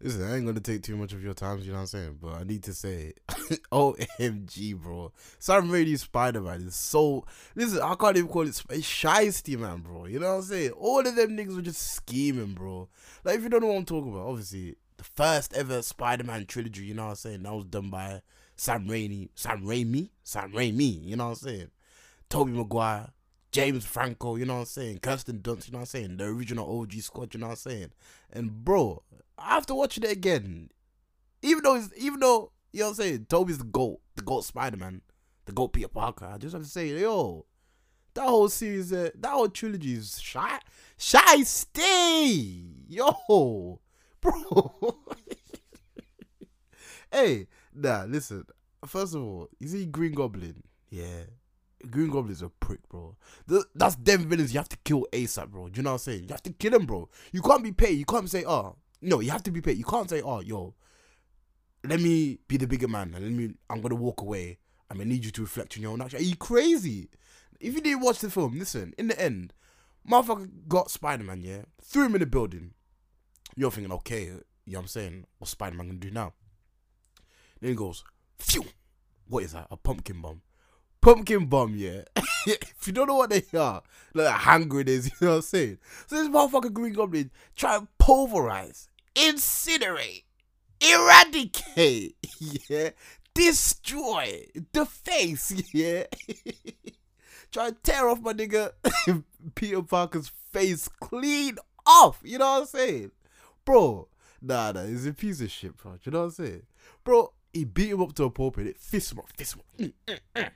Listen, I ain't gonna take too much of your time, you know what I'm saying? But I need to say, OMG, bro. Sam Raimi Spider Man is so. Listen, I can't even call it it's shiesty, man, bro. You know what I'm saying? All of them niggas were just scheming, bro. Like, if you don't know what I'm talking about, obviously, the first ever Spider Man trilogy, you know what I'm saying? That was done by Sam Raimi. Sam Raimi? Sam Raimi, you know what I'm saying? Tobey Maguire. James Franco, you know what I'm saying? Kirsten Dunst, you know what I'm saying? The original OG squad, you know what I'm saying? And bro, after watching it again, even though it's, even though you know what I'm saying, Tobey's the goat, the goat Spider Man, the goat Peter Parker. I just have to say, yo, that whole series, uh, that whole trilogy is shy, shy stay, yo, bro. hey, nah, listen. First of all, you see Green Goblin, yeah. Green Goblin's a prick, bro. That's them villains you have to kill ASAP, bro. Do you know what I'm saying? You have to kill them, bro. You can't be paid. You can't say, oh, no, you have to be paid. You can't say, oh, yo, let me be the bigger man and let me, I'm gonna walk away. I'm gonna need you to reflect on your own action. Are you crazy? If you didn't watch the film, listen, in the end, motherfucker got Spider Man, yeah, threw him in the building. You're thinking, okay, you know what I'm saying? What's Spider Man gonna do now? Then he goes, phew, what is that? A pumpkin bomb. Pumpkin bomb, yeah. if you don't know what they are, like hand grenades, you know what I'm saying? So this motherfucker Green Goblin try and pulverize, incinerate, eradicate, yeah, destroy the face, yeah. try and tear off my nigga Peter Parker's face clean off, you know what I'm saying? Bro, nah, nah, he's a piece of shit, bro. You know what I'm saying? Bro, he beat him up to a pulpit, it fist him up, fist him up.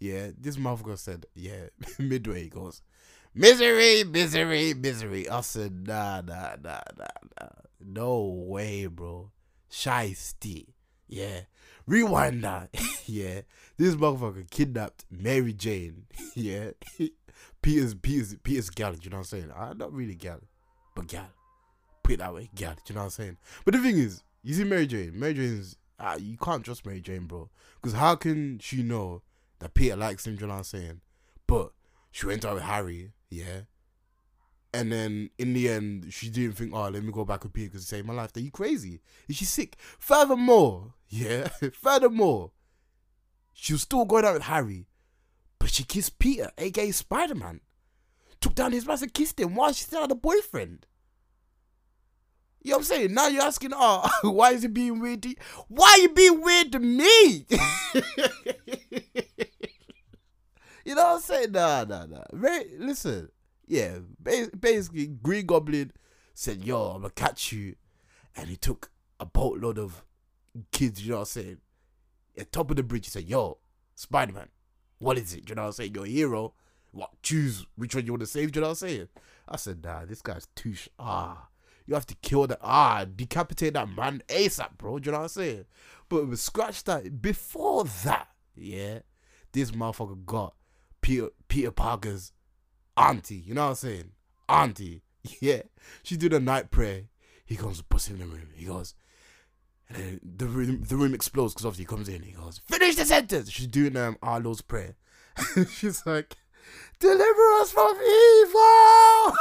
Yeah, this motherfucker said, yeah, midway he goes, misery, misery, misery. I said, nah, nah, nah, nah, nah. No way, bro. Shiesty. Yeah. Rewind that. yeah. This motherfucker kidnapped Mary Jane. yeah. Peter's Peter's Peter's gal, you know what I'm saying? I'm not really gal, but gal. Put it that way, gal, you know what I'm saying? But the thing is, you see Mary Jane, Mary Jane's uh, you can't trust Mary Jane, bro. Because how can she know that Peter likes him, you know what I'm saying? But she went out with Harry, yeah. And then in the end, she didn't think, oh, let me go back with Peter because he saved my life. Are you crazy? Is she sick? Furthermore, yeah, furthermore, she was still going out with Harry, but she kissed Peter, aka Spider Man. Took down his mask and kissed him while she still had a boyfriend. You know what I'm saying? Now you're asking, oh, why is he being weird to you? Why are you being weird to me? you know what I'm saying? Nah, nah, nah. Very, listen, yeah, basically, Green Goblin said, yo, I'm gonna catch you. And he took a boatload of kids, you know what I'm saying? At top of the bridge, he said, yo, Spider Man, what is it? You know what I'm saying? You're hero. What? Choose which one you want to save, you know what I'm saying? I said, nah, this guy's too, sh- ah. You have to kill that, ah, decapitate that man ASAP, bro. Do you know what I'm saying? But we scratched that. Before that, yeah, this motherfucker got Peter, Peter Parker's auntie. You know what I'm saying? Auntie. Yeah. She did a night prayer. He comes, busting in the room. He goes, and then the room, the room explodes because obviously he comes in. He goes, finish the sentence. She's doing um, our Lord's prayer. She's like, deliver us from evil.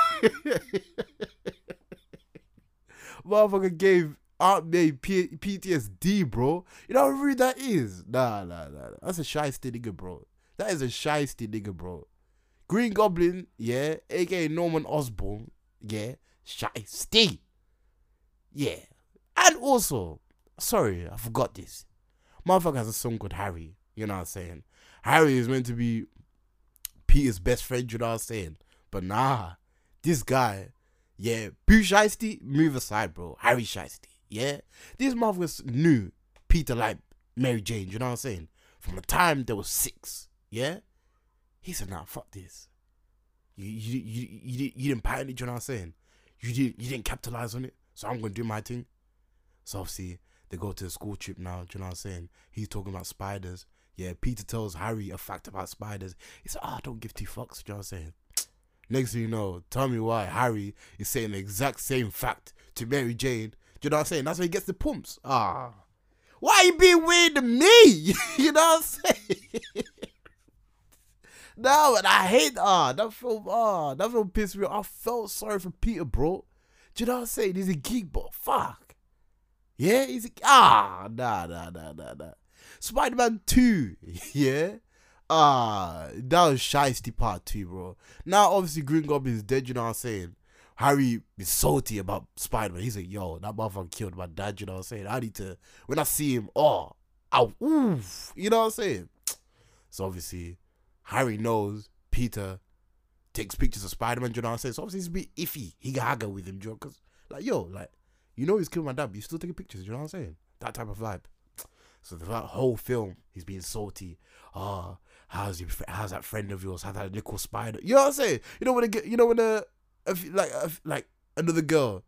Motherfucker gave Aunt May P- PTSD, bro. You know how rude that is? Nah, nah, nah. That's a shy nigga, bro. That is a shy nigga, bro. Green Goblin, yeah, aka Norman Osborn, yeah, shy Yeah. And also, sorry, I forgot this. Motherfucker has a son called Harry. You know what I'm saying? Harry is meant to be Peter's best friend, you know what I'm saying? But nah, this guy, yeah, Pooh Shiesty, move aside, bro. Harry Shiesty, yeah? These motherfuckers knew Peter like Mary Jane, you know what I'm saying? From the time they were six, yeah? He said, nah, fuck this. You you you you, you didn't patent it, you know what I'm saying? You didn't you didn't capitalize on it, so I'm gonna do my thing. So obviously they go to the school trip now, do you know what I'm saying? He's talking about spiders. Yeah, Peter tells Harry a fact about spiders. He said, ah, oh, don't give two fucks, do you know what I'm saying? Next thing you know, tell me why Harry is saying the exact same fact to Mary Jane. Do you know what I'm saying? That's why he gets the pumps. Ah. Why you being weird to me? you know what I'm saying? no, and I hate ah that film ah that film pissed me off. I felt sorry for Peter, bro. Do you know what I'm saying? He's a geek, but fuck. Yeah, he's a, ah nah nah nah nah nah. Spider Man two, yeah. Ah, that was Shiesty part two, bro. Now obviously Green Goblin is dead. You know what I'm saying? Harry is salty about Spider Man. He's like, yo, that motherfucker killed my dad. You know what I'm saying? I need to when I see him. Oh, ow, oof. You know what I'm saying? So obviously, Harry knows Peter takes pictures of Spider Man. You know what I'm saying? So obviously, it's a bit iffy. He haggle with him, Joe, because like, yo, like, you know he's killed my dad, but you still taking pictures. You know what I'm saying? That type of vibe. So the whole film, he's being salty. Oh, how's your how's that friend of yours? How's that little spider? You know what I'm saying? You know when a, you know when a, a like a, like another girl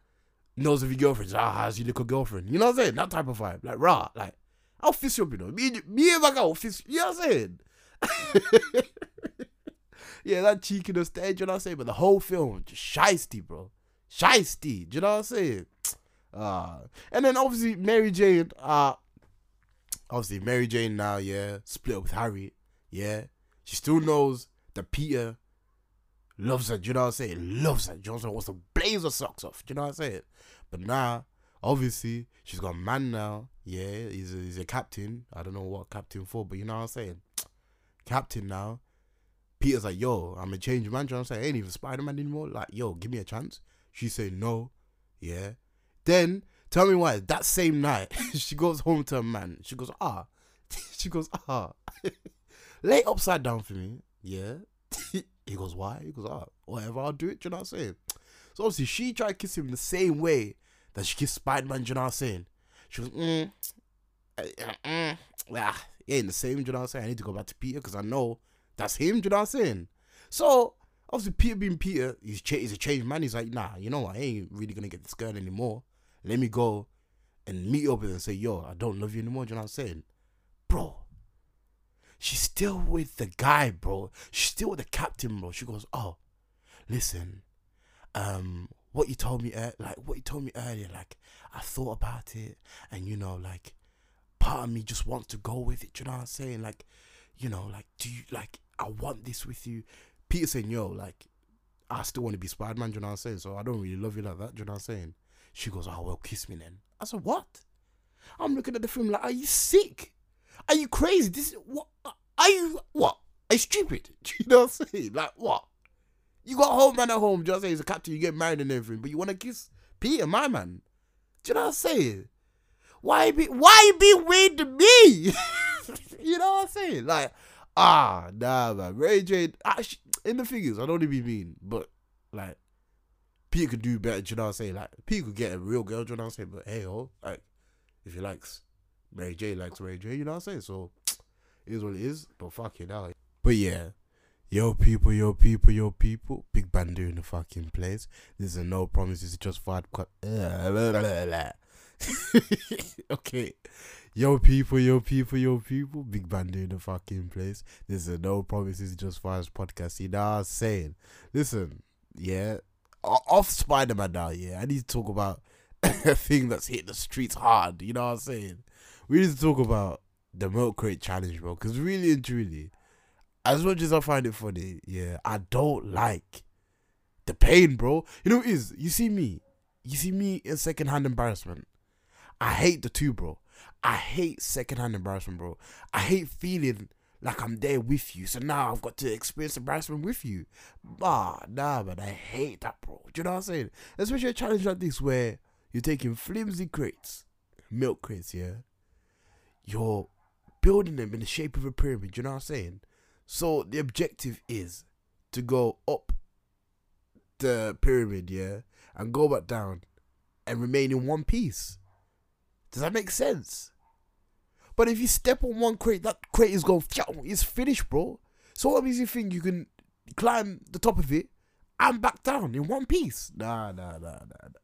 knows of your girlfriend. Ah, how's your little girlfriend? You know what I'm saying? That type of vibe. Like rah, like I'll fist you up. You know, me, me and my girl fist. You know what I'm saying? yeah, that cheekiness there, you know what I'm saying? But the whole film, just shisty, bro. Shisty, do you know what I'm saying? Uh, and then obviously Mary Jane, uh, obviously Mary Jane now, yeah, split up with Harry, yeah. She still knows that Peter loves her, do you know what I'm saying? Loves her, Johnson wants to blaze her socks off, do you know what I'm saying? But now, obviously, she's got a man now, yeah, he's a, he's a captain. I don't know what captain for, but you know what I'm saying? Captain now. Peter's like, yo, I'm a change man. You I'm saying? I ain't even Spider Man anymore. Like, yo, give me a chance. She say no. Yeah. Then tell me why. That same night, she goes home to her man. She goes, ah. she goes, ah. Lay upside down for me. Yeah. he goes, why? He goes, ah, whatever, I'll do it. Do you know what I'm saying? So obviously she tried to kiss him the same way that she kissed Spider Man. You know what I'm saying? She goes, mm, uh, mm, ah, it ain't the same. Do you know what I'm saying? I need to go back to Peter because I know that's him. Do you know what I'm saying? So obviously Peter being Peter, he's cha- he's a changed man. He's like, nah, you know what? I ain't really gonna get this girl anymore. Let me go and meet up with her and say, yo, I don't love you anymore. Do you know what I'm saying, bro? She's still with the guy, bro. She's still with the captain, bro. She goes, oh, listen, um, what you told me, uh, like what you told me earlier, like I thought about it, and you know, like part of me just wants to go with it. Do you know what I'm saying? Like, you know, like, do you like? I want this with you. Peter saying, yo, like, I still want to be Spider Man. Do you know what I'm saying? So I don't really love you like that. Do you know what I'm saying? She goes, oh well, kiss me then. I said, what? I'm looking at the film like, are you sick? Are you crazy? This is what? Are you what? Are you stupid? Do you know what I'm saying? Like what? You got a whole man at home. Just say he's a captain. You get married and everything, but you want to kiss Peter, my man. Do you know what I'm saying? Why be why be weird to me? you know what I'm saying? Like, ah, nah, man. Ray J, actually, in the figures, I don't even be mean, but like, Peter could do better. You know what I'm saying? Like, Peter could get a real girl. You know what I'm saying? But hey, oh, like, if he likes Mary J, likes Ray J. You know what I'm saying? So, it is what it is. But fuck it out. But yeah. Yo people, yo people, yo people, big bando in the fucking place. This is no promises, just cut. okay. Yo people, yo people, yo people, big band in the fucking place. This is no promises just fires podcast. You know what I'm saying? Listen, yeah. Off Spider Man now, yeah. I need to talk about a thing that's hit the streets hard. You know what I'm saying? We need to talk about the milk crate challenge, bro. Because really and truly, as much as I find it funny, yeah, I don't like the pain, bro. You know what it is? You see me, you see me in secondhand embarrassment. I hate the two, bro. I hate secondhand embarrassment, bro. I hate feeling like I'm there with you. So now I've got to experience embarrassment with you. Bah, nah, man. I hate that, bro. Do you know what I'm saying? Especially a challenge like this where you're taking flimsy crates, milk crates, yeah. You're building them in the shape of a pyramid. Do you know what I'm saying? So the objective is to go up the pyramid, yeah, and go back down and remain in one piece. Does that make sense? But if you step on one crate, that crate is going, it's finished, bro. So what makes you think you can climb the top of it and back down in one piece? Nah, nah, nah, nah, nah.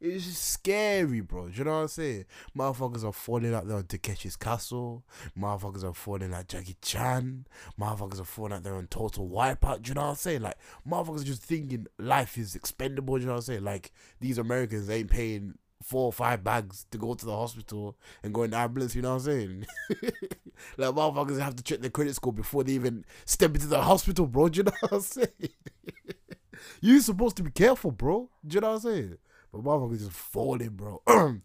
It's just scary, bro. Do you know what I'm saying? Motherfuckers are falling out there on Takeshi's Castle. Motherfuckers are falling like Jackie Chan. Motherfuckers are falling out there on Total Wipeout. Do you know what I'm saying? Like, motherfuckers are just thinking life is expendable. Do you know what I'm saying? Like, these Americans ain't paying four or five bags to go to the hospital and go in the ambulance, you know what I'm saying? like motherfuckers have to check their credit score before they even step into the hospital, bro. Do you know what I'm saying? You're supposed to be careful, bro. Do you know what I'm saying? But motherfuckers just falling, bro.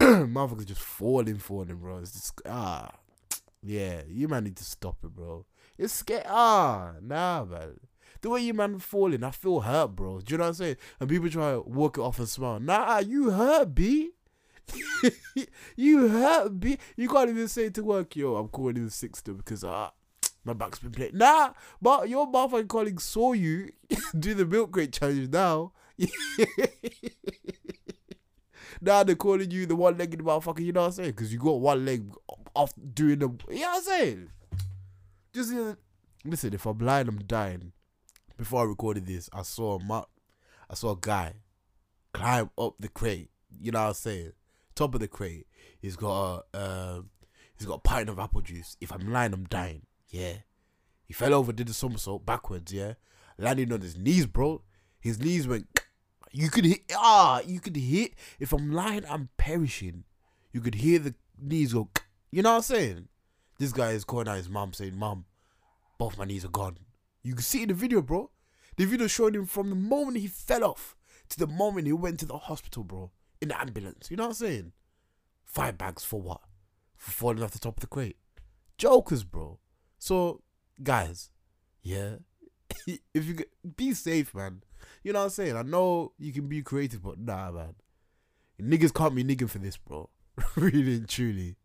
motherfuckers just falling, falling, bro. It's just ah, yeah. You might need to stop it, bro. It's scary. Ah, nah, man. The way you man falling, I feel hurt, bro. Do you know what I'm saying? And people try to walk it off and smile. Nah, you hurt, b. you hurt, b. You can't even say to work, yo, I'm calling in sick still because ah. my back's been playing. Nah, but your motherfucking colleague saw you do the milk crate challenge now. now they're calling you the one legged motherfucker, you know what I'm saying? Because you got one leg off doing the. You know what I'm saying? Just uh, listen, if I'm blind, I'm dying. Before I recorded this, I saw a I saw a guy climb up the crate. You know what I'm saying? Top of the crate. He's got a um, he's got a pint of apple juice. If I'm lying, I'm dying. Yeah. He fell over, did a somersault backwards. Yeah, landing on his knees, bro. His knees went. You could hit. Ah, you could hit. If I'm lying, I'm perishing. You could hear the knees go. You know what I'm saying? This guy is calling out his mom, saying, "Mom, both my knees are gone." You can see in the video, bro. The video showed him from the moment he fell off to the moment he went to the hospital, bro, in the ambulance. You know what I'm saying? Five bags for what? For falling off the top of the crate. Jokers, bro. So, guys, yeah, if you be safe, man. You know what I'm saying? I know you can be creative, but nah, man. Niggas can't be nigging for this, bro. really and truly.